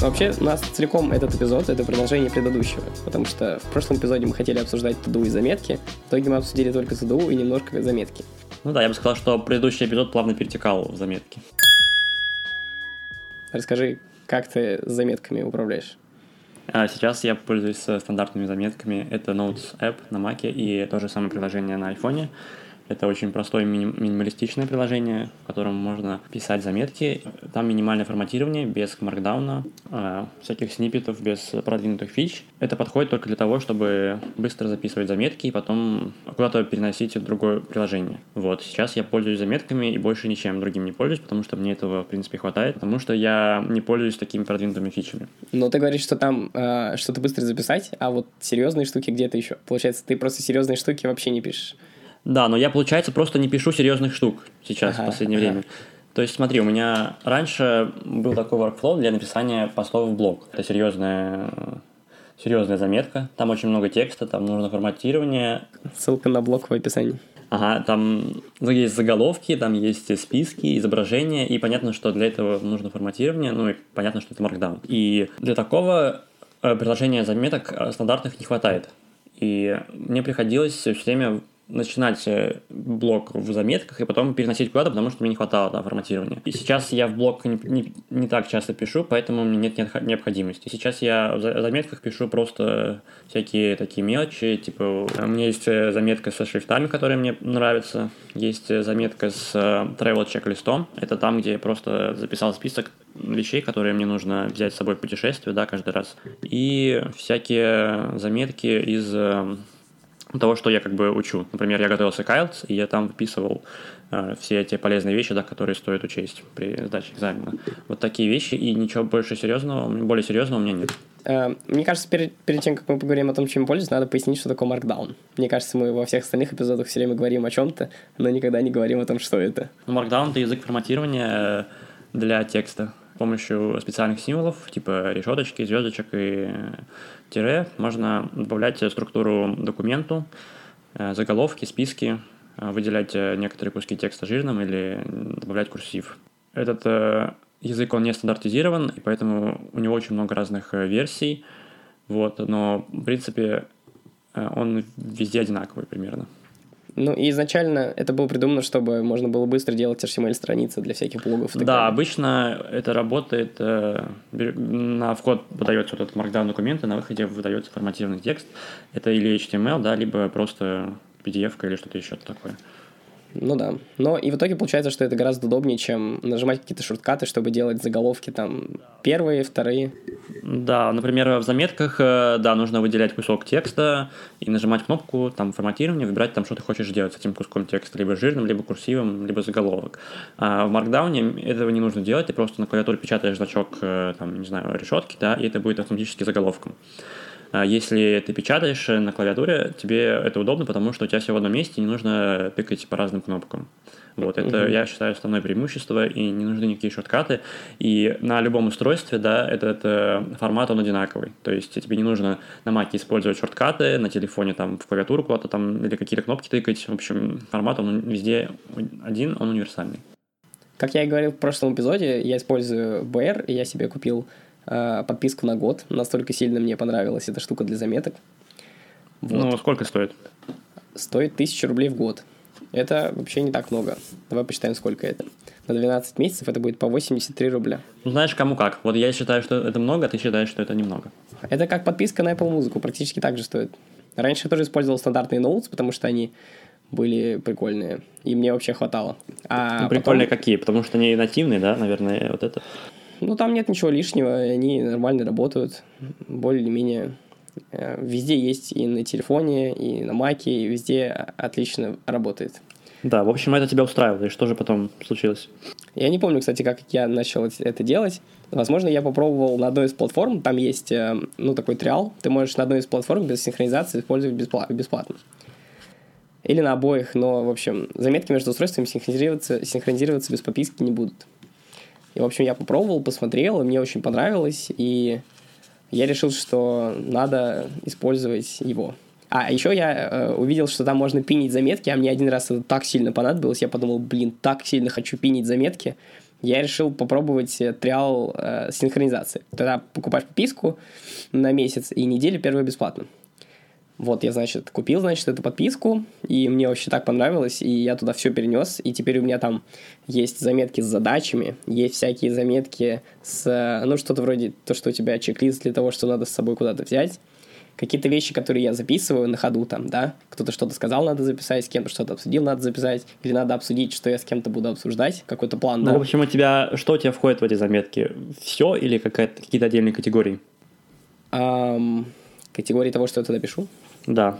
Вообще у нас целиком этот эпизод — это продолжение предыдущего, потому что в прошлом эпизоде мы хотели обсуждать туду и заметки, в итоге мы обсудили только туду и немножко заметки. Ну да, я бы сказал, что предыдущий эпизод плавно перетекал в заметки. Расскажи, как ты с заметками управляешь? А сейчас я пользуюсь стандартными заметками. Это Notes App на Mac и то же самое приложение на iPhone. Это очень простое минималистичное приложение, в котором можно писать заметки. Там минимальное форматирование, без маркдауна, э, всяких сниппетов, без продвинутых фич. Это подходит только для того, чтобы быстро записывать заметки и потом куда-то переносить в другое приложение. Вот, сейчас я пользуюсь заметками и больше ничем другим не пользуюсь, потому что мне этого, в принципе, хватает, потому что я не пользуюсь такими продвинутыми фичами. Но ты говоришь, что там э, что-то быстро записать, а вот серьезные штуки где-то еще. Получается, ты просто серьезные штуки вообще не пишешь. Да, но я, получается, просто не пишу серьезных штук сейчас, ага, в последнее ага. время. То есть, смотри, у меня раньше был такой workflow для написания постов в блог. Это серьезная, серьезная заметка. Там очень много текста, там нужно форматирование. Ссылка на блог в описании. Ага, там есть заголовки, там есть списки, изображения, и понятно, что для этого нужно форматирование, ну и понятно, что это Markdown. И для такого э, приложения заметок э, стандартных не хватает. И мне приходилось все время начинать э, блок в заметках и потом переносить куда-то, потому что мне не хватало да, форматирования. И сейчас я в блок не, не, не так часто пишу, поэтому мне нет, нет необходимости. Сейчас я в заметках пишу просто всякие такие мелочи, типа у меня есть э, заметка со шрифтами, которые мне нравятся, есть э, заметка с travel чек-листом, это там, где я просто записал список вещей, которые мне нужно взять с собой в путешествие, да, каждый раз. И всякие заметки из того, что я как бы учу. Например, я готовился к IELTS, и я там выписывал э, все эти полезные вещи, да, которые стоит учесть при сдаче экзамена. Вот такие вещи, и ничего больше серьезного, более серьезного у меня нет. Э, мне кажется, перед, перед тем, как мы поговорим о том, чем пользуюсь, надо пояснить, что такое Markdown. Мне кажется, мы во всех остальных эпизодах все время говорим о чем-то, но никогда не говорим о том, что это. Ну, Markdown — это язык форматирования для текста с помощью специальных символов, типа решеточки, звездочек и тире можно добавлять структуру документу, э, заголовки, списки, э, выделять э, некоторые куски текста жирным или добавлять курсив. Этот язык, он не стандартизирован, и поэтому у него очень много разных версий, вот, но, в принципе, он везде одинаковый примерно. Ну, и изначально это было придумано, чтобы можно было быстро делать HTML-страницы для всяких блогов. Да, далее. обычно это работает, э, на вход подается вот этот markdown документ, и на выходе выдается форматированный текст. Это или HTML, да, либо просто PDF или что-то еще такое. Ну да. Но и в итоге получается, что это гораздо удобнее, чем нажимать какие-то шорткаты, чтобы делать заголовки там первые, вторые. Да, например, в заметках, э, да, нужно выделять кусок текста и нажимать кнопку там форматирование, выбирать там, что ты хочешь делать с этим куском текста, либо жирным, либо курсивом, либо заголовок. А в Markdown этого не нужно делать, ты просто на клавиатуре печатаешь значок, э, там, не знаю, решетки, да, и это будет автоматически заголовком. А если ты печатаешь на клавиатуре, тебе это удобно, потому что у тебя все в одном месте, не нужно тыкать по разным кнопкам. Вот, это, угу. я считаю, основное преимущество, и не нужны никакие шорткаты. И на любом устройстве, да, этот э, формат, он одинаковый. То есть тебе не нужно на маке использовать шорткаты, на телефоне там в клавиатуру куда-то там или какие-то кнопки тыкать. В общем, формат, он везде один, он универсальный. Как я и говорил в прошлом эпизоде, я использую BR, и я себе купил подписку на год. Настолько сильно мне понравилась эта штука для заметок. Вот. Ну, сколько стоит? Стоит 1000 рублей в год. Это вообще не так много. Давай посчитаем, сколько это. На 12 месяцев это будет по 83 рубля. Ну, знаешь, кому как. Вот я считаю, что это много, а ты считаешь, что это немного. Это как подписка на Apple Музыку, практически так же стоит. Раньше я тоже использовал стандартные ноутс, потому что они были прикольные. И мне вообще хватало. А ну, прикольные потом... какие? Потому что они нативные, да, наверное, вот это? Ну, там нет ничего лишнего, они нормально работают, более-менее. Э, везде есть и на телефоне, и на маке, и везде отлично работает. Да, в общем, это тебя устраивало. И что же потом случилось? Я не помню, кстати, как я начал это делать. Возможно, я попробовал на одной из платформ. Там есть, э, ну, такой триал. Ты можешь на одной из платформ без синхронизации использовать бесплатно. Или на обоих, но, в общем, заметки между устройствами синхронизироваться, синхронизироваться без подписки не будут. И, в общем, я попробовал, посмотрел, и мне очень понравилось, и я решил, что надо использовать его. А еще я э, увидел, что там можно пинить заметки, а мне один раз это так сильно понадобилось, я подумал, блин, так сильно хочу пинить заметки, я решил попробовать э, триал э, синхронизации. Тогда покупаешь подписку на месяц, и неделю первую бесплатно. Вот, я, значит, купил, значит, эту подписку, и мне вообще так понравилось, и я туда все перенес, и теперь у меня там есть заметки с задачами, есть всякие заметки с, ну, что-то вроде то, что у тебя чек-лист для того, что надо с собой куда-то взять, какие-то вещи, которые я записываю на ходу там, да, кто-то что-то сказал, надо записать, с кем-то что-то обсудил, надо записать, или надо обсудить, что я с кем-то буду обсуждать, какой-то план, ну, в общем, у тебя, что у тебя входит в эти заметки? Все или какие-то отдельные категории? Um, категории того, что я туда пишу? Да.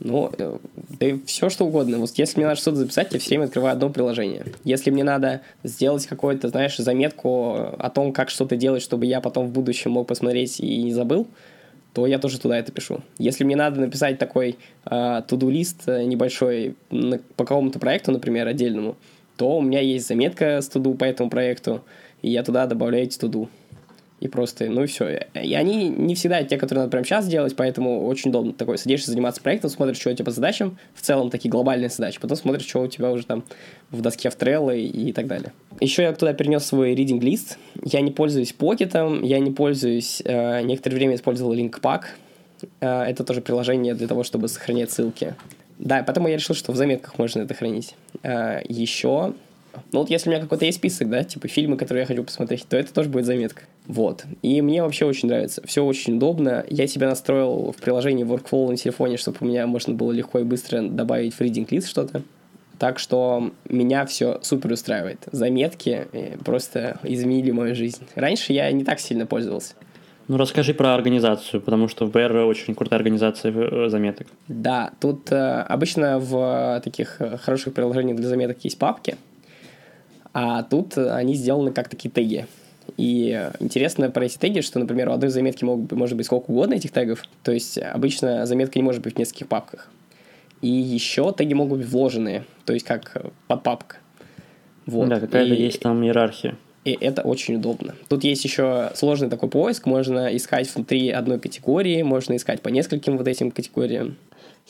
Ну, э, да и все что угодно. Вот если мне надо что-то записать, я все время открываю одно приложение. Если мне надо сделать какую-то, знаешь, заметку о том, как что-то делать, чтобы я потом в будущем мог посмотреть и не забыл, то я тоже туда это пишу. Если мне надо написать такой э, to-do лист э, небольшой на, по какому-то проекту, например, отдельному, то у меня есть заметка с to-do по этому проекту, и я туда добавляю эти to-do и просто, ну и все. И они не всегда те, которые надо прямо сейчас делать, поэтому очень удобно такой. Садишься заниматься проектом, смотришь, что у тебя по задачам, в целом такие глобальные задачи, потом смотришь, что у тебя уже там в доске в Trello и, так далее. Еще я туда перенес свой reading лист. Я не пользуюсь покетом, я не пользуюсь, э, некоторое время использовал LinkPack. Э, это тоже приложение для того, чтобы сохранять ссылки. Да, поэтому я решил, что в заметках можно это хранить. Э, еще ну вот если у меня какой-то есть список, да, типа фильмы, которые я хочу посмотреть, то это тоже будет заметка. Вот. И мне вообще очень нравится. Все очень удобно. Я себя настроил в приложении Workflow на телефоне, чтобы у меня можно было легко и быстро добавить в reading list что-то. Так что меня все супер устраивает. Заметки э, просто изменили мою жизнь. Раньше я не так сильно пользовался. Ну, расскажи про организацию, потому что в БР очень крутая организация э, заметок. Да, тут э, обычно в таких э, хороших приложениях для заметок есть папки, а тут они сделаны как такие теги. И интересно про эти теги, что, например, у одной заметки могут, может быть сколько угодно этих тегов. То есть обычно заметка не может быть в нескольких папках. И еще теги могут быть вложенные, то есть как подпапка. Вот. Да, какая-то и... есть там иерархия. И это очень удобно. Тут есть еще сложный такой поиск. Можно искать внутри одной категории, можно искать по нескольким вот этим категориям.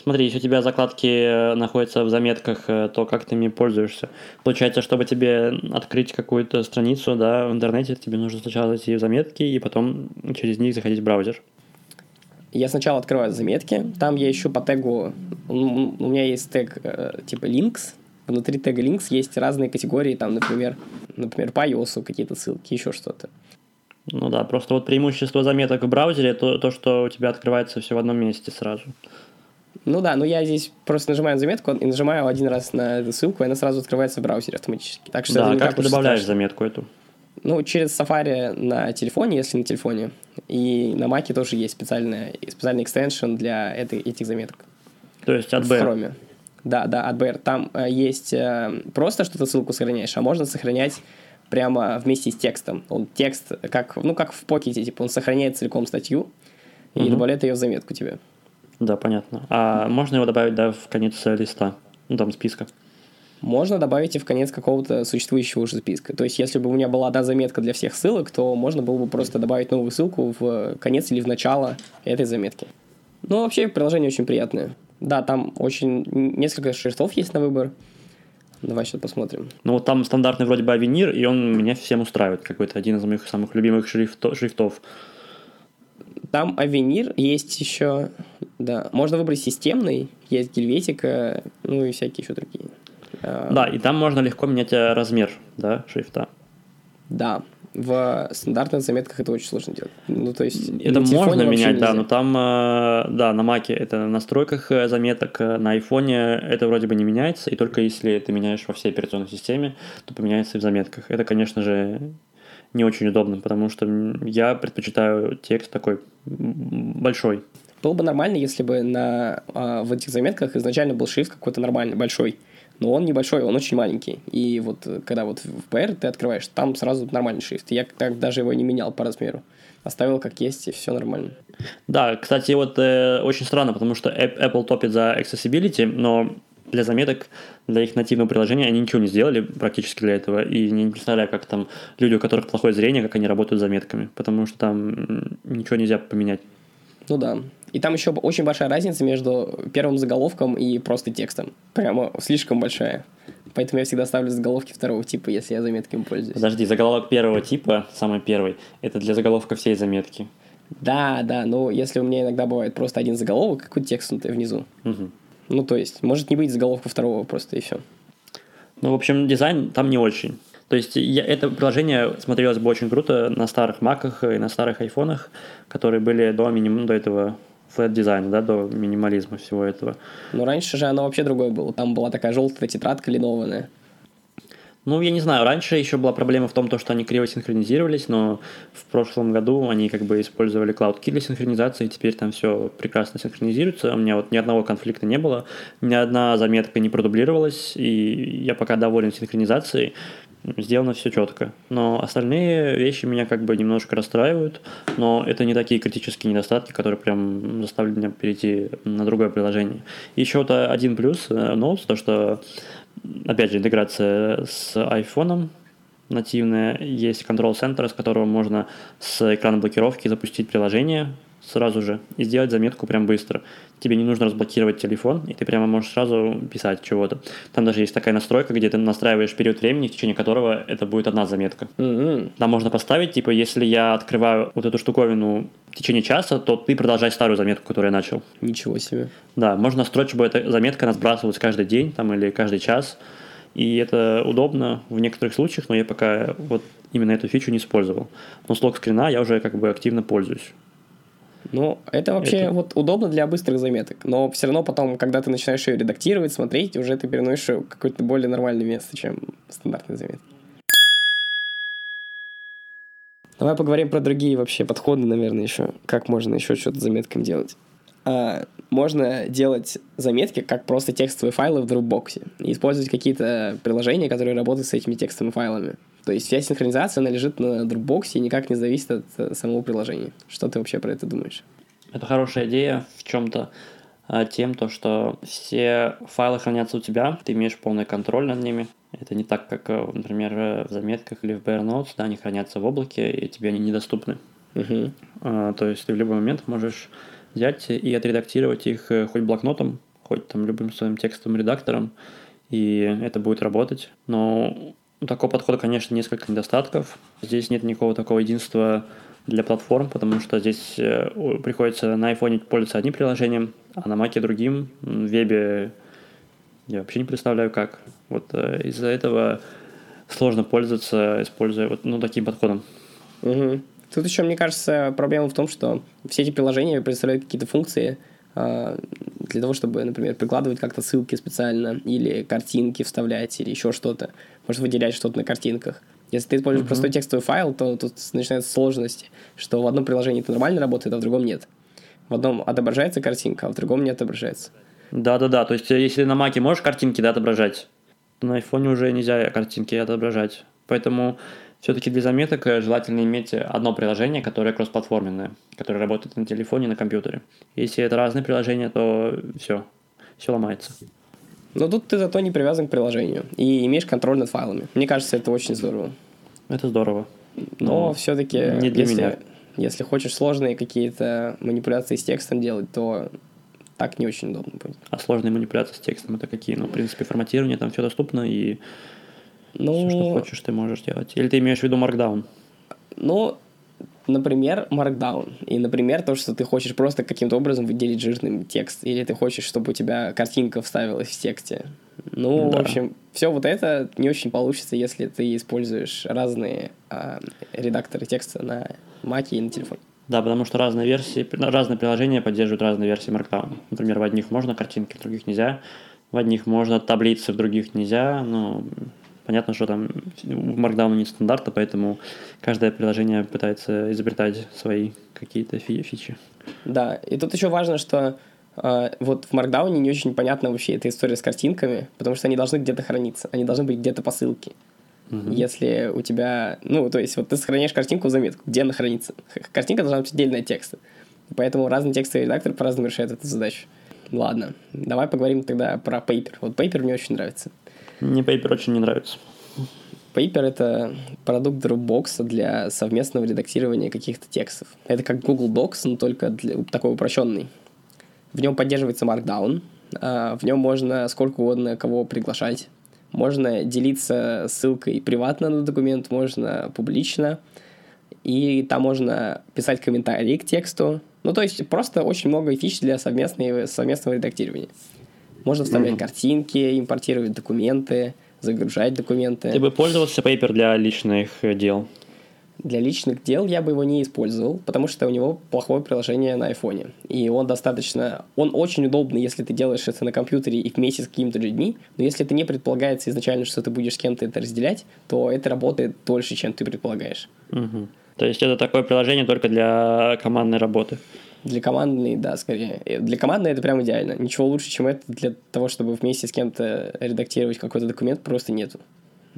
Смотри, если у тебя закладки э, находятся в заметках, э, то как ты ими пользуешься? Получается, чтобы тебе открыть какую-то страницу да, в интернете, тебе нужно сначала зайти в заметки и потом через них заходить в браузер. Я сначала открываю заметки, там я ищу по тегу, у меня есть тег э, типа links, внутри тега links есть разные категории, там, например, например, по iOS какие-то ссылки, еще что-то. Ну да, просто вот преимущество заметок в браузере то, то, что у тебя открывается все в одном месте сразу. Ну да, но я здесь просто нажимаю на заметку и нажимаю один раз на эту ссылку, и она сразу открывается в браузере автоматически. Так что да, как ты добавляешь страшно. заметку эту? Ну, через Safari на телефоне, если на телефоне. И на Mac тоже есть специальный, специальный экстеншн для этой, этих заметок. То есть? В Chrome. Да, да, AdBR. Там э, есть э, просто что-то ссылку сохраняешь, а можно сохранять прямо вместе с текстом. Он текст, как, ну, как в покете, типа он сохраняет целиком статью и угу. добавляет ее в заметку тебе. Да, понятно. А можно его добавить, да, в конец листа, ну, там, списка? Можно добавить и в конец какого-то существующего уже списка. То есть, если бы у меня была одна заметка для всех ссылок, то можно было бы просто добавить новую ссылку в конец или в начало этой заметки. Ну, вообще, приложение очень приятное. Да, там очень несколько шрифтов есть на выбор. Давай сейчас посмотрим. Ну, вот там стандартный вроде бы авенир, и он меня всем устраивает. Какой-то один из моих самых любимых шрифтов. шрифтов. Там Авенир есть еще, да. Можно выбрать системный, есть Гельветика, ну и всякие еще другие. А, да, и там можно легко менять э, размер, да, шрифта. Да, в стандартных заметках это очень сложно делать. Ну, то есть... Это можно менять, да, но там, э, да, на маке это в настройках э, заметок, на айфоне это вроде бы не меняется, и только если ты меняешь во всей операционной системе, то поменяется и в заметках. Это, конечно же, не очень удобно, потому что я предпочитаю текст такой большой. Было бы нормально, если бы на, а, в этих заметках изначально был шрифт какой-то нормальный, большой. Но он небольшой, он очень маленький. И вот э, когда вот в PR ты открываешь, там сразу нормальный шрифт. Я так даже его не менял по размеру. Оставил как есть, и все нормально. Да, кстати, вот э, очень странно, потому что Apple топит за accessibility, но для заметок, для их нативного приложения они ничего не сделали практически для этого. И не представляю, как там люди, у которых плохое зрение, как они работают с заметками. Потому что там ничего нельзя поменять. Ну да. И там еще очень большая разница между первым заголовком и просто текстом. Прямо слишком большая. Поэтому я всегда ставлю заголовки второго типа, если я заметками пользуюсь. Подожди, заголовок первого типа, самый первый, это для заголовка всей заметки. Да, да, но если у меня иногда бывает просто один заголовок, какой-то текст внизу. Угу. Ну, то есть, может не быть заголовка второго просто, и все. Ну, в общем, дизайн там не очень. То есть я, это приложение смотрелось бы очень круто на старых маках и на старых айфонах, которые были до, миним, до этого флэт дизайна, да, до минимализма всего этого. Ну, раньше же оно вообще другое было. Там была такая желтая тетрадка линованная. Ну, я не знаю, раньше еще была проблема в том, то, что они криво синхронизировались, но в прошлом году они как бы использовали CloudKey для синхронизации, и теперь там все прекрасно синхронизируется. У меня вот ни одного конфликта не было, ни одна заметка не продублировалась, и я пока доволен синхронизацией. Сделано все четко. Но остальные вещи меня как бы немножко расстраивают, но это не такие критические недостатки, которые прям заставили меня перейти на другое приложение. Еще вот один плюс э, Notes, то что опять же, интеграция с iPhone нативная. Есть Control Center, с которого можно с экрана блокировки запустить приложение сразу же и сделать заметку прям быстро. Тебе не нужно разблокировать телефон, и ты прямо можешь сразу писать чего-то. Там даже есть такая настройка, где ты настраиваешь период времени, в течение которого это будет одна заметка. Mm-hmm. Там можно поставить, типа, если я открываю вот эту штуковину в течение часа, то ты продолжай старую заметку, которую я начал. Ничего себе. Да, можно настроить, чтобы эта заметка она сбрасывалась каждый день там, или каждый час. И это удобно в некоторых случаях, но я пока вот именно эту фичу не использовал. Но с лог-скрина я уже как бы активно пользуюсь. Ну, это вообще это... вот удобно для быстрых заметок, но все равно потом, когда ты начинаешь ее редактировать, смотреть, уже ты переносишь ее в какое-то более нормальное место, чем стандартные заметки. Давай поговорим про другие вообще подходы, наверное, еще. Как можно еще что-то с заметками делать. А, можно делать заметки как просто текстовые файлы в Dropbox и использовать какие-то приложения, которые работают с этими текстовыми файлами. То есть вся синхронизация, она лежит на Dropbox и никак не зависит от э, самого приложения. Что ты вообще про это думаешь? Это хорошая идея в чем-то а, тем, то, что все файлы хранятся у тебя, ты имеешь полный контроль над ними. Это не так, как, э, например, в заметках или в Bare Notes, да, они хранятся в облаке, и тебе они недоступны. Uh-huh. А, то есть ты в любой момент можешь взять и отредактировать их э, хоть блокнотом, хоть там любым своим текстовым редактором, и это будет работать. Но у такого подхода, конечно, несколько недостатков. Здесь нет никакого такого единства для платформ, потому что здесь э, приходится на iPhone пользоваться одним приложением, а на Mac другим. В вебе я вообще не представляю, как. Вот э, из-за этого сложно пользоваться, используя вот ну, таким подходом. Угу. Тут еще, мне кажется, проблема в том, что все эти приложения представляют какие-то функции, а, для того, чтобы, например, прикладывать как-то ссылки специально, или картинки вставлять, или еще что-то. Может выделять что-то на картинках. Если ты используешь uh-huh. простой текстовый файл, то тут начинаются сложности, что в одном приложении это нормально работает, а в другом нет. В одном отображается картинка, а в другом не отображается. Да-да-да, то есть если на Маке можешь картинки да, отображать, то на айфоне уже нельзя картинки отображать. Поэтому все-таки для заметок э, желательно иметь одно приложение, которое кроссплатформенное, которое работает на телефоне и на компьютере. Если это разные приложения, то все, все ломается. Но тут ты зато не привязан к приложению и имеешь контроль над файлами. Мне кажется, это очень здорово. Это здорово. Но, Но все-таки, не для если, меня. если хочешь сложные какие-то манипуляции с текстом делать, то так не очень удобно будет. А сложные манипуляции с текстом это какие? Ну, в принципе, форматирование там все доступно и ну, Все, что хочешь, ты можешь делать. Или ты имеешь в виду Markdown? Ну, например, Markdown. И, например, то, что ты хочешь просто каким-то образом выделить жирным текст. Или ты хочешь, чтобы у тебя картинка вставилась в тексте. Ну, да. в общем, все вот это не очень получится, если ты используешь разные а, редакторы текста на Mac и на телефоне. Да, потому что разные версии, разные приложения поддерживают разные версии Markdown. Например, в одних можно картинки, в других нельзя. В одних можно таблицы, в других нельзя. Но Понятно, что там в Markdown нет стандарта, поэтому каждое приложение пытается изобретать свои какие-то фи фичи. Да, и тут еще важно, что э, вот в Markdown не очень понятна вообще эта история с картинками, потому что они должны где-то храниться, они должны быть где-то по ссылке. Угу. Если у тебя, ну, то есть вот ты сохраняешь картинку в заметку, где она хранится. Картинка должна быть отдельная от текста. Поэтому разные текстовые редакторы по-разному решают эту задачу. Ладно, давай поговорим тогда про Paper. Вот Paper мне очень нравится. Мне Paper очень не нравится. Paper — это продукт Dropbox для совместного редактирования каких-то текстов. Это как Google Docs, но только для, такой упрощенный. В нем поддерживается Markdown, а в нем можно сколько угодно кого приглашать. Можно делиться ссылкой приватно на документ, можно публично. И там можно писать комментарии к тексту. Ну, то есть просто очень много фич для совместного, совместного редактирования. Можно вставлять mm-hmm. картинки, импортировать документы, загружать документы. Ты бы пользовался Paper для личных дел? Для личных дел я бы его не использовал, потому что у него плохое приложение на айфоне. И он достаточно... Он очень удобный, если ты делаешь это на компьютере и вместе с какими-то людьми, но если это не предполагается изначально, что ты будешь с кем-то это разделять, то это работает дольше, чем ты предполагаешь. Угу. То есть это такое приложение только для командной работы? Для командной, да, скорее. Для командной это прям идеально. Ничего лучше, чем это для того, чтобы вместе с кем-то редактировать какой-то документ, просто нету.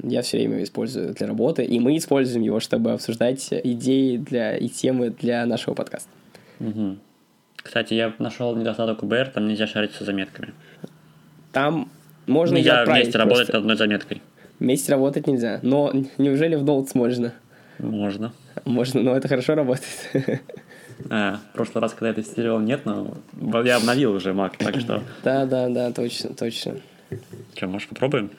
Я все время использую для работы, и мы используем его, чтобы обсуждать идеи для, и темы для нашего подкаста. Угу. Кстати, я нашел недостаток УБР, там нельзя шариться заметками. Там можно нельзя вместе работать над одной заметкой. Вместе работать нельзя. Но неужели в Notes можно? Можно. Можно, но это хорошо работает. А, в прошлый раз, когда я тестировал, нет, но я обновил уже Mac, так что... Да, да, да, точно, точно. Что, может, попробуем?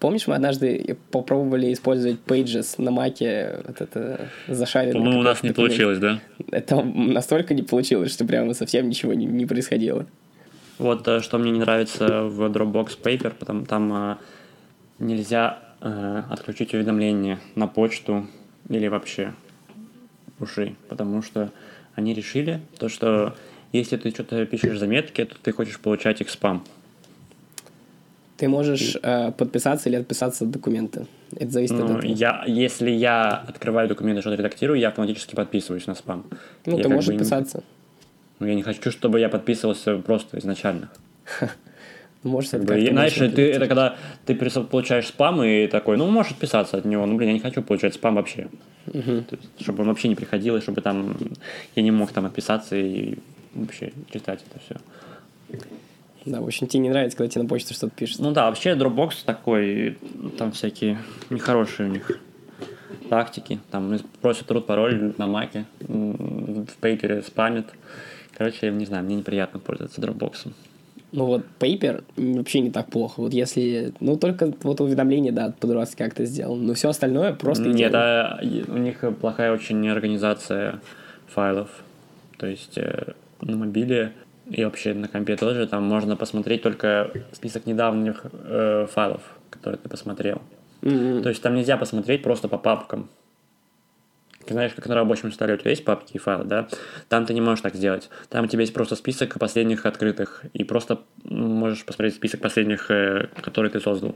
Помнишь, мы однажды попробовали использовать Pages на Маке, вот это зашаренное. По-моему, у нас не получилось, да? Это настолько не получилось, что прямо совсем ничего не, не происходило. Вот э, что мне не нравится в Dropbox Paper, потому там а, нельзя а, отключить уведомления на почту или вообще уши, потому что они решили то, что если ты что-то пишешь заметки, то ты хочешь получать их спам. Ты можешь э, подписаться или отписаться от документа. Это зависит ну, от этого. Я, если я открываю документы, что-то редактирую, я автоматически подписываюсь на спам. Ну, я ты можешь отписаться. Не... Ну, я не хочу, чтобы я подписывался просто изначально. Ну, может, как бы, знаешь, ты, это когда ты получаешь спам и такой, ну, можешь отписаться от него, ну, блин, я не хочу получать спам вообще. Угу. есть, чтобы он вообще не приходил, и чтобы там я не мог там отписаться и вообще читать это все. Да, в общем, тебе не нравится, когда тебе на почту что-то пишут. Ну да, вообще Dropbox такой, там всякие нехорошие у них тактики. Там просят root пароль на маке, в пейпере спамят. Короче, я не знаю, мне неприятно пользоваться Dropbox. Ну вот Paper вообще не так плохо. Вот если... Ну только вот уведомление, да, по-дурацки как-то сделано. Но все остальное просто Нет, а у них плохая очень организация файлов. То есть э, на мобиле и вообще на компе тоже, там можно посмотреть только список недавних э, файлов, которые ты посмотрел. Mm-hmm. То есть там нельзя посмотреть просто по папкам. Знаешь, как на рабочем столе у тебя есть папки и файлы, да? Там ты не можешь так сделать. Там у тебя есть просто список последних открытых, и просто можешь посмотреть список последних, э, которые ты создал.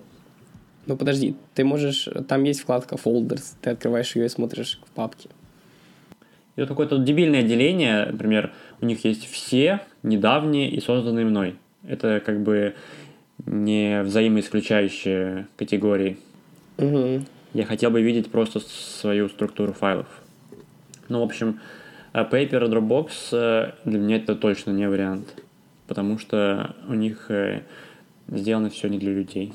Ну подожди, ты можешь... Там есть вкладка Folders, ты открываешь ее и смотришь в папке. Это какое-то дебильное деление, например, у них есть все недавние и созданные мной. Это как бы не взаимоисключающие категории. Угу. Я хотел бы видеть просто свою структуру файлов. Ну, в общем, э, Paper и Dropbox э, для меня это точно не вариант. Потому что у них э, сделано все не для людей.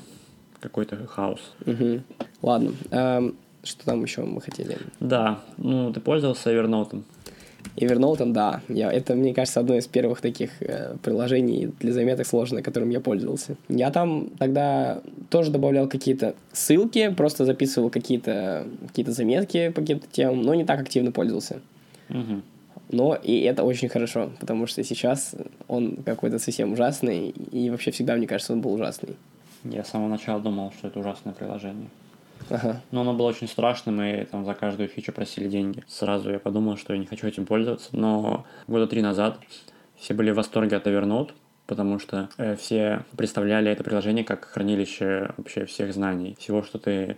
Какой-то хаос. Угу. Ладно. Эм, что там еще мы хотели? Да. Ну, ты пользовался Evernote? Evernote, да. Я, это, мне кажется, одно из первых таких э, приложений для заметок сложных, которым я пользовался. Я там тогда тоже добавлял какие-то ссылки, просто записывал какие-то какие заметки по каким-то темам, но не так активно пользовался. Угу. Но и это очень хорошо, потому что сейчас он какой-то совсем ужасный, и вообще всегда, мне кажется, он был ужасный. Я с самого начала думал, что это ужасное приложение. Ага. Но оно было очень страшным, и там за каждую фичу просили деньги. Сразу я подумал, что я не хочу этим пользоваться, но года три назад все были в восторге от Evernote, потому что э, все представляли это приложение как хранилище вообще всех знаний, всего, что ты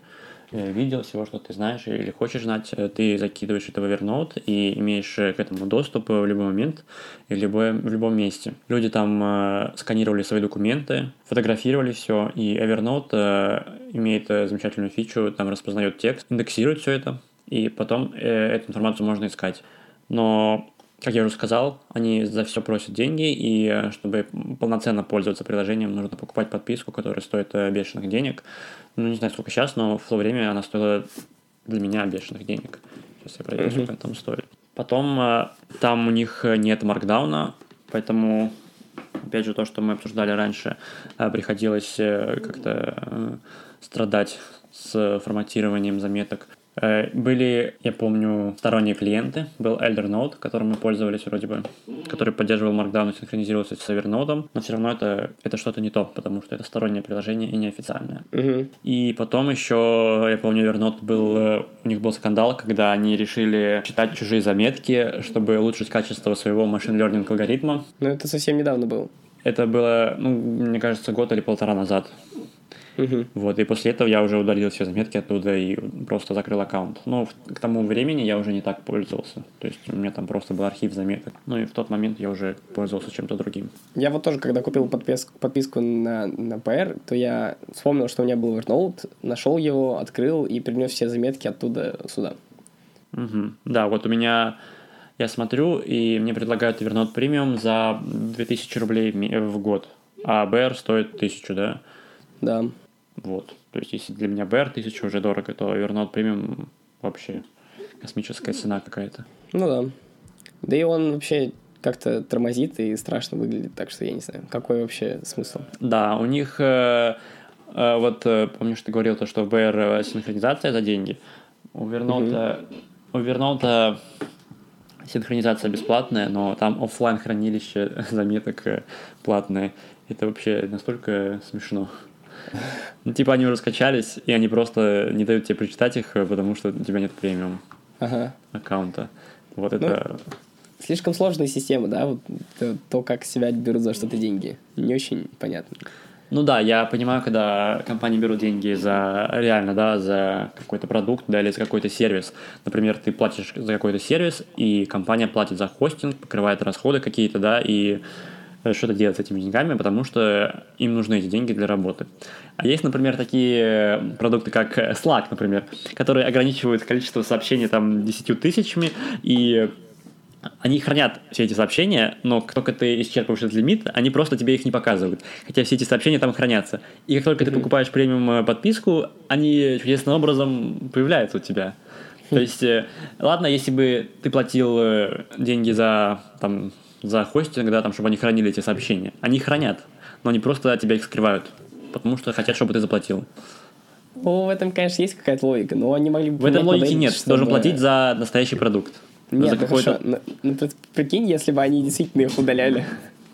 видел, всего, что ты знаешь или хочешь знать, э, ты закидываешь это в Evernote и имеешь э, к этому доступ в любой момент и в, любое, в любом месте. Люди там э, сканировали свои документы, фотографировали все, и Evernote э, имеет замечательную фичу, там распознает текст, индексирует все это, и потом э, эту информацию можно искать. Но как я уже сказал, они за все просят деньги, и чтобы полноценно пользоваться приложением, нужно покупать подписку, которая стоит бешеных денег ну, не знаю, сколько сейчас, но в то время она стоила для меня бешеных денег. Сейчас я проверю, сколько она там стоит. Потом э, там у них нет маркдауна, поэтому, опять же, то, что мы обсуждали раньше, э, приходилось э, как-то страдать с форматированием заметок. Э, Были, я помню, сторонние клиенты. Был Eldernote, которым мы пользовались вроде бы, который поддерживал Markdown и синхронизировался с Evernote, но все равно это, это что-то не то, потому что это стороннее приложение и неофициальное. Мгм. И потом еще, я помню, Evernote был, э, у них был скандал, когда они решили читать чужие заметки, чтобы улучшить качество своего машин learning алгоритма. Ну, это совсем недавно было. Это было, ну, мне кажется, год или полтора назад. Мгм. Вот, и после этого я уже удалил все заметки оттуда и просто закрыл аккаунт. Но в- к тому времени я уже не так пользовался. То есть у меня там просто был архив заметок. Ну и в тот момент я уже пользовался чем-то другим. Я вот тоже, когда купил подписку, подписку на, на PR, то я вспомнил, что у меня был Evernote, нашел его, открыл и перенес все заметки оттуда сюда. Мгм. Да, вот у меня, я смотрю, и мне предлагают Evernote премиум за 2000 рублей в год. А BR стоит 1000, да? Да. Вот. То есть если для меня BR 1000 уже дорого, то Evernote премиум вообще космическая цена какая-то. Ну да. Да и он вообще как-то тормозит и страшно выглядит, так что я не знаю, какой вообще смысл. Да, у них, э, э, вот э, помнишь, ты говорил то, что VR синхронизация за деньги. У Верноута, у Верноута синхронизация бесплатная, но там оффлайн хранилище заметок э, платное. Это вообще настолько смешно. Ну, типа они уже скачались, и они просто не дают тебе прочитать их, э, потому что у тебя нет премиум Ага. аккаунта. Вот это... Слишком сложная система, да? Вот то, то, как себя берут за что-то деньги. Не очень понятно. Ну да, я понимаю, когда компании берут деньги за реально, да, за какой-то продукт, да, или за какой-то сервис. Например, ты платишь за какой-то сервис, и компания платит за хостинг, покрывает расходы какие-то, да, и э, что-то делать с этими деньгами, потому что им нужны эти деньги для работы. А есть, например, такие продукты, как Slack, например, которые ограничивают количество сообщений там 10 тысячами, и они хранят все эти сообщения, но как только ты исчерпываешь этот лимит, они просто тебе их не показывают. Хотя все эти сообщения там хранятся. И как только ты покупаешь премиум э, подписку, они чудесным образом появляются у тебя. То есть, э, ладно, если бы ты платил э, деньги за, там, за хостинг, да, там, чтобы они хранили эти сообщения. Они хранят, но они просто от тебя их скрывают. Потому что хотят, чтобы ты заплатил. Ну, в этом, конечно, есть какая-то логика, но они могли бы... В этом логики нет. Ты должен чтобы- платить за настоящий продукт. Нет, за ну хорошо. Ну, ну, прикинь, если бы они действительно их удаляли,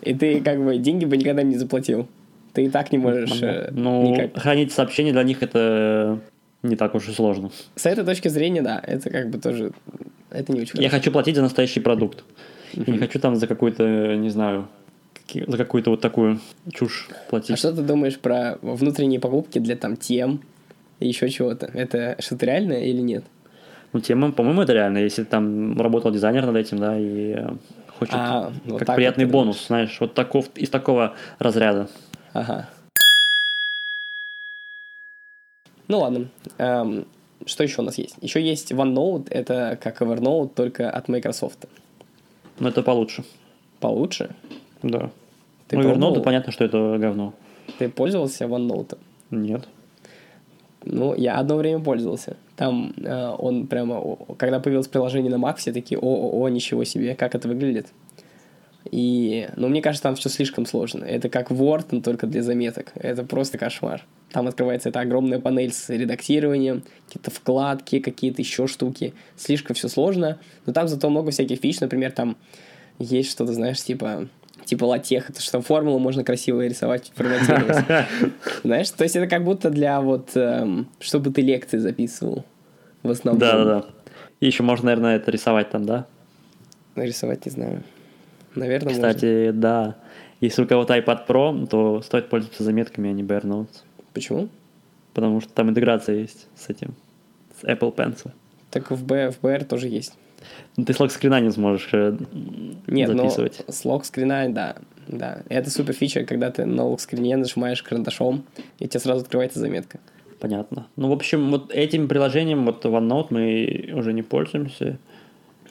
и ты как бы деньги бы никогда не заплатил. Ты и так не можешь э, Ну, никак. хранить сообщения для них это не так уж и сложно. С этой точки зрения, да, это как бы тоже... Это не очень Я хорошо. хочу платить за настоящий продукт. Не хочу там за какую-то, не знаю, за какую-то вот такую чушь платить. А что ты думаешь про внутренние покупки для там тем и еще чего-то? Это что-то реальное или нет? Ну, тема, по-моему, это реально. Если там работал дизайнер над этим, да, и хочет А, вот как приятный вот бонус, знаешь, вот таков, из такого разряда. Ага. Ну ладно. Эм, что еще у нас есть? Еще есть OneNote, это как Evernote, только от Microsoft. Но это получше. Получше. Да. Ты ну, пробовал? Evernote, понятно, что это говно. Ты пользовался OneNote? Нет. Ну, я одно время пользовался. Там э, он прямо, когда появилось приложение на Mac, все такие, о-о-о, ничего себе, как это выглядит. И, ну, мне кажется, там все слишком сложно. Это как Word, но только для заметок. Это просто кошмар. Там открывается эта огромная панель с редактированием, какие-то вкладки, какие-то еще штуки. Слишком все сложно, но там зато много всяких фич. Например, там есть что-то, знаешь, типа типа латех, это что формулу можно красиво рисовать, форматировать. Знаешь, то есть это как будто для вот, эм, чтобы ты лекции записывал в основном. Да, да, да. И еще можно, наверное, это рисовать там, да? Нарисовать не знаю. Наверное, Кстати, да. Если у кого-то iPad Pro, то стоит пользоваться заметками, а не Bare Notes. можно. Почему? Потому что там интеграция есть с этим, с Apple Pencil. Так в, B, в BR тоже есть. Ну, ты с лог-скрина не сможешь э, Нет, записывать. но с лог-скрина, да. Да, это супер фича, когда ты на лог-скрине нажимаешь карандашом, и тебе сразу открывается заметка. Понятно. Ну, в общем, вот этим приложением, вот OneNote, мы уже не пользуемся.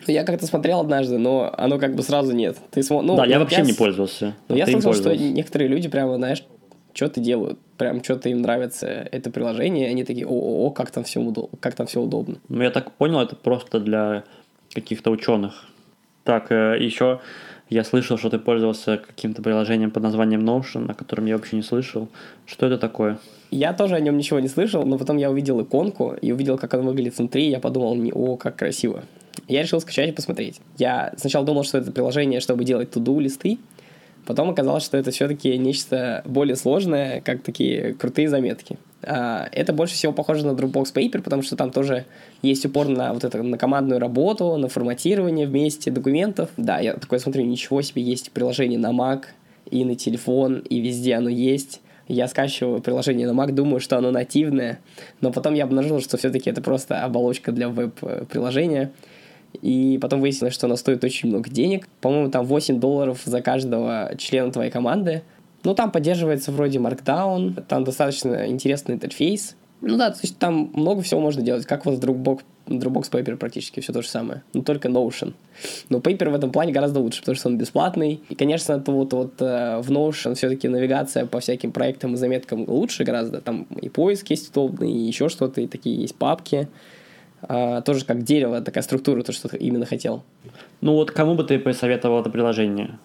Ну, Я как-то смотрел однажды, но оно как бы сразу нет. Ты смо... ну, да, я вот вообще не с- пользовался. Ну, Вот я слышал, что некоторые люди прямо, знаешь, что-то делают, прям что-то им нравится это приложение, и они такие, о, о, как там все удобно, как там все удобно. Ну, я так понял, это просто для каких-то ученых. Так, еще Я слышал, что ты пользовался каким-то приложением под названием Notion, о котором я вообще не слышал. Что это такое? Я тоже о нем ничего не слышал, но потом я увидел иконку и увидел, как он выглядит внутри, и я подумал, о, как красиво. Я решил скачать и посмотреть. Я сначала думал, что это приложение, чтобы делать туду листы, потом оказалось, что это все-таки нечто более сложное, как такие крутые заметки. А, это больше всего похоже на Dropbox Paper, потому что там тоже есть упор на вот это, на командную работу, на форматирование вместе документов. Да, я такой смотрю, ничего себе, есть приложение на Mac и на телефон, и везде оно есть. Я скачиваю приложение на Mac, думаю, что оно нативное, но потом я обнаружил, что все-таки это просто оболочка для веб-приложения. И потом выяснилось, что оно стоит очень много денег. По-моему, там 8 долларов за каждого члена твоей команды. Ну, там поддерживается вроде Markdown, там достаточно интересный интерфейс. Ну да, то есть там много всего можно делать, как вот Dropbox, Dropbox Paper практически все то же самое, но только Notion. Но Paper в этом плане гораздо лучше, потому что он бесплатный. И, конечно, это вот, вот э, в Notion все-таки навигация по всяким проектам и заметкам лучше гораздо. Там и поиск есть удобный, и еще что-то, и такие есть папки. А, тоже как дерево, такая структура, то, что ты именно хотел. Ну вот кому бы ты посоветовал это приложение?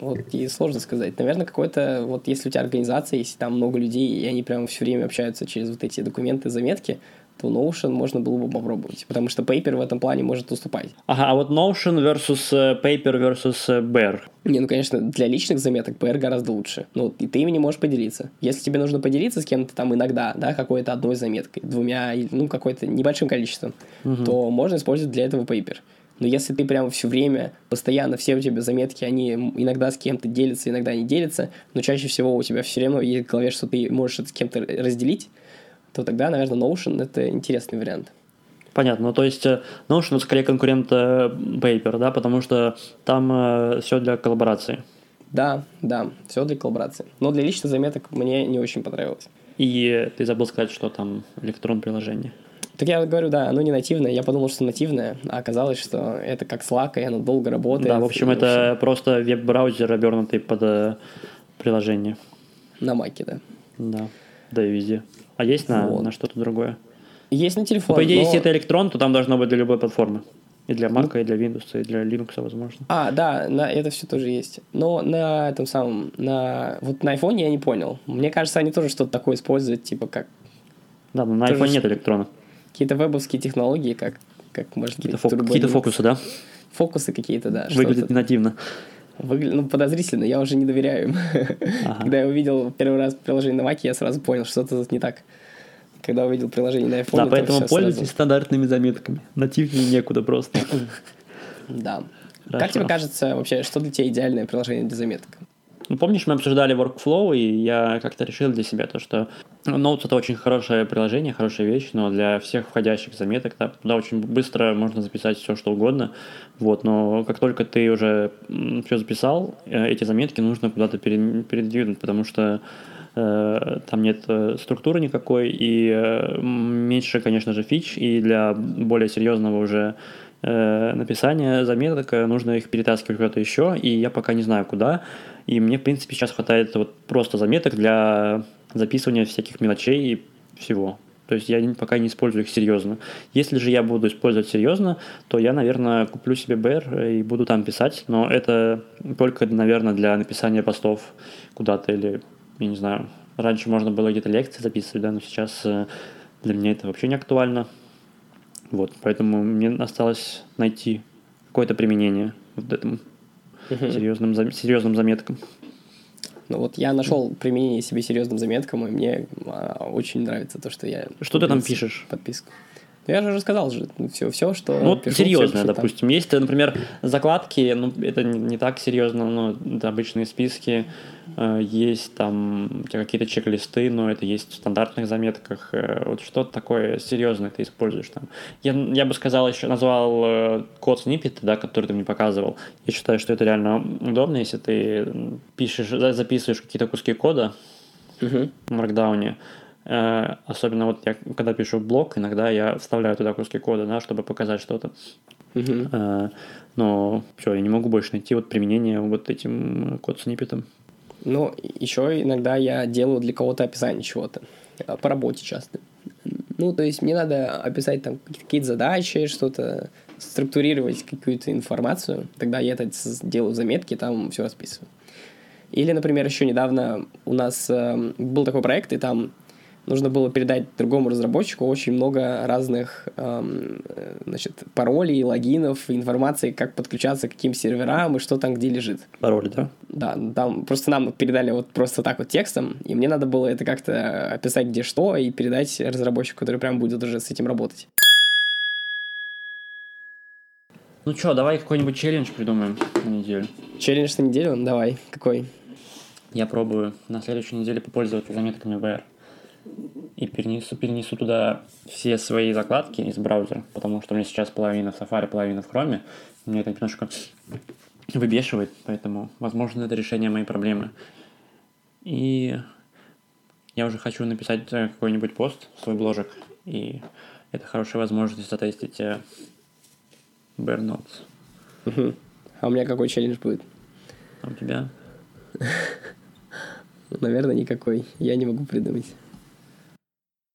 Вот и сложно сказать. Наверное, какой-то, вот если у тебя организация, если там много людей, и они прямо все время общаются через вот эти документы, заметки, то Notion можно было бы попробовать, потому что Paper в этом плане может уступать. Ага, а вот Notion versus э, Paper versus э, Bear. Не, ну, конечно, для личных заметок Bear гораздо лучше. Ну, и ты ими не можешь поделиться. Если тебе нужно поделиться с кем-то там иногда, да, какой-то одной заметкой, двумя, ну, какой-то небольшим количеством, угу. то можно использовать для этого Paper. Но если ты прямо все время, постоянно все у тебя заметки, они иногда с кем-то делятся, иногда не делятся, но чаще всего у тебя все равно есть в голове, что ты можешь это с кем-то разделить, то тогда, наверное, Notion — это интересный вариант. Понятно. Ну, то есть э, Notion скорее конкурент э, Paper, да, потому что там э, все для коллаборации. Да, да, все для коллаборации. Но для личных заметок мне не очень понравилось. И ты забыл сказать, что там электрон приложение. Так я говорю, да, оно не нативное. Я подумал, что нативное, а оказалось, что это как Slack, и оно долго работает. Да, в общем, это общем... просто веб-браузер, обернутый под э, приложение. На маке, да. Да, да и везде. А есть на, вот. на что-то другое? Есть на телефон. Ну, по идее, но... если это электрон, то там должно быть для любой платформы. И для Mac, ну, и для Windows, и для Linux, возможно. А, да, на это все тоже есть. Но на этом самом, на вот на iPhone я не понял. Мне кажется, они тоже что-то такое используют, типа как. Да, но на iPhone нет электрона какие-то вебовские технологии, как, как может какие-то быть. Фок- какие-то фокусы, да? Фокусы какие-то, да. Выглядит не нативно. Выгля... Ну, подозрительно, я уже не доверяю им. Ага. Когда я увидел первый раз приложение на Mac, я сразу понял, что что-то тут не так. Когда увидел приложение на iPhone, Да, поэтому пользуйтесь сразу... стандартными заметками. Нативнее некуда просто. Да. Как тебе кажется вообще, что для тебя идеальное приложение для заметок? Ну, помнишь, мы обсуждали workflow, и я как-то решил для себя то, что Notes — это очень хорошее приложение, хорошая вещь, но для всех входящих заметок да, туда очень быстро можно записать все, что угодно. Вот, но как только ты уже все записал, э, эти заметки нужно куда-то передвинуть, потому что э, там нет э, структуры никакой, и меньше, конечно же, фич, и для более серьезного уже написания заметок нужно их перетаскивать куда-то еще, и я пока не знаю куда. И мне, в принципе, сейчас хватает вот просто заметок для записывания всяких мелочей и всего. То есть я пока не использую их серьезно. Если же я буду использовать серьезно, то я, наверное, куплю себе BR и буду там писать. Но это только, наверное, для написания постов куда-то или, я не знаю, раньше можно было где-то лекции записывать, да, но сейчас э, для меня это вообще не актуально. Вот, поэтому мне осталось найти какое-то применение вот этому угу. серьезным, серьезным заметкам. Ну вот я нашел применение себе серьезным заметкам, и мне а, очень нравится то, что я... Что ты там пишешь? Подписку. Ну, я же уже сказал же, все, все что... Ну, пишу, серьезно, допустим. Там. Есть, например, закладки, ну, это не, не так серьезно, но это обычные списки. Э, есть там какие-то чек-листы, но это есть в стандартных заметках. Э, вот что-то такое серьезное ты используешь там. Я, я бы сказал, еще назвал э, код сниппет, да, который ты мне показывал. Я считаю, что это реально удобно, если ты пишешь, записываешь какие-то куски кода uh-huh. в Markdown, особенно вот я, когда пишу блог, иногда я вставляю туда куски кода, да, чтобы показать что-то. Uh-huh. Но все, я не могу больше найти вот применение вот этим код-сниппетом. Ну, еще иногда я делаю для кого-то описание чего-то. Э, по работе часто. Ну, то есть мне надо описать там какие-то задачи, что-то структурировать какую-то информацию, тогда я это делаю заметки, там все расписываю. Или, например, еще недавно у нас э, был такой проект, и там нужно было передать другому разработчику очень много разных эм, значит, паролей, логинов, информации, как подключаться к каким серверам и что там где лежит. Пароли, да? Да, там просто нам передали вот просто так вот текстом, и мне надо было это как-то описать где что и передать разработчику, который прям будет уже с этим работать. Ну что, давай какой-нибудь челлендж придумаем на неделю. Челлендж на неделю? Давай. Какой? Я пробую на следующей неделе попользоваться заметками VR. И перенесу, перенесу туда все свои закладки из браузера, потому что у меня сейчас половина в Safari, половина в Chrome. Мне это немножко выбешивает, поэтому, возможно, это решение моей проблемы. И я уже хочу написать э, какой-нибудь пост в свой бложек, и это хорошая возможность затестить э, Bare Notes. Угу. А у меня какой челлендж будет? А у тебя? Наверное, никакой. Я не могу придумать.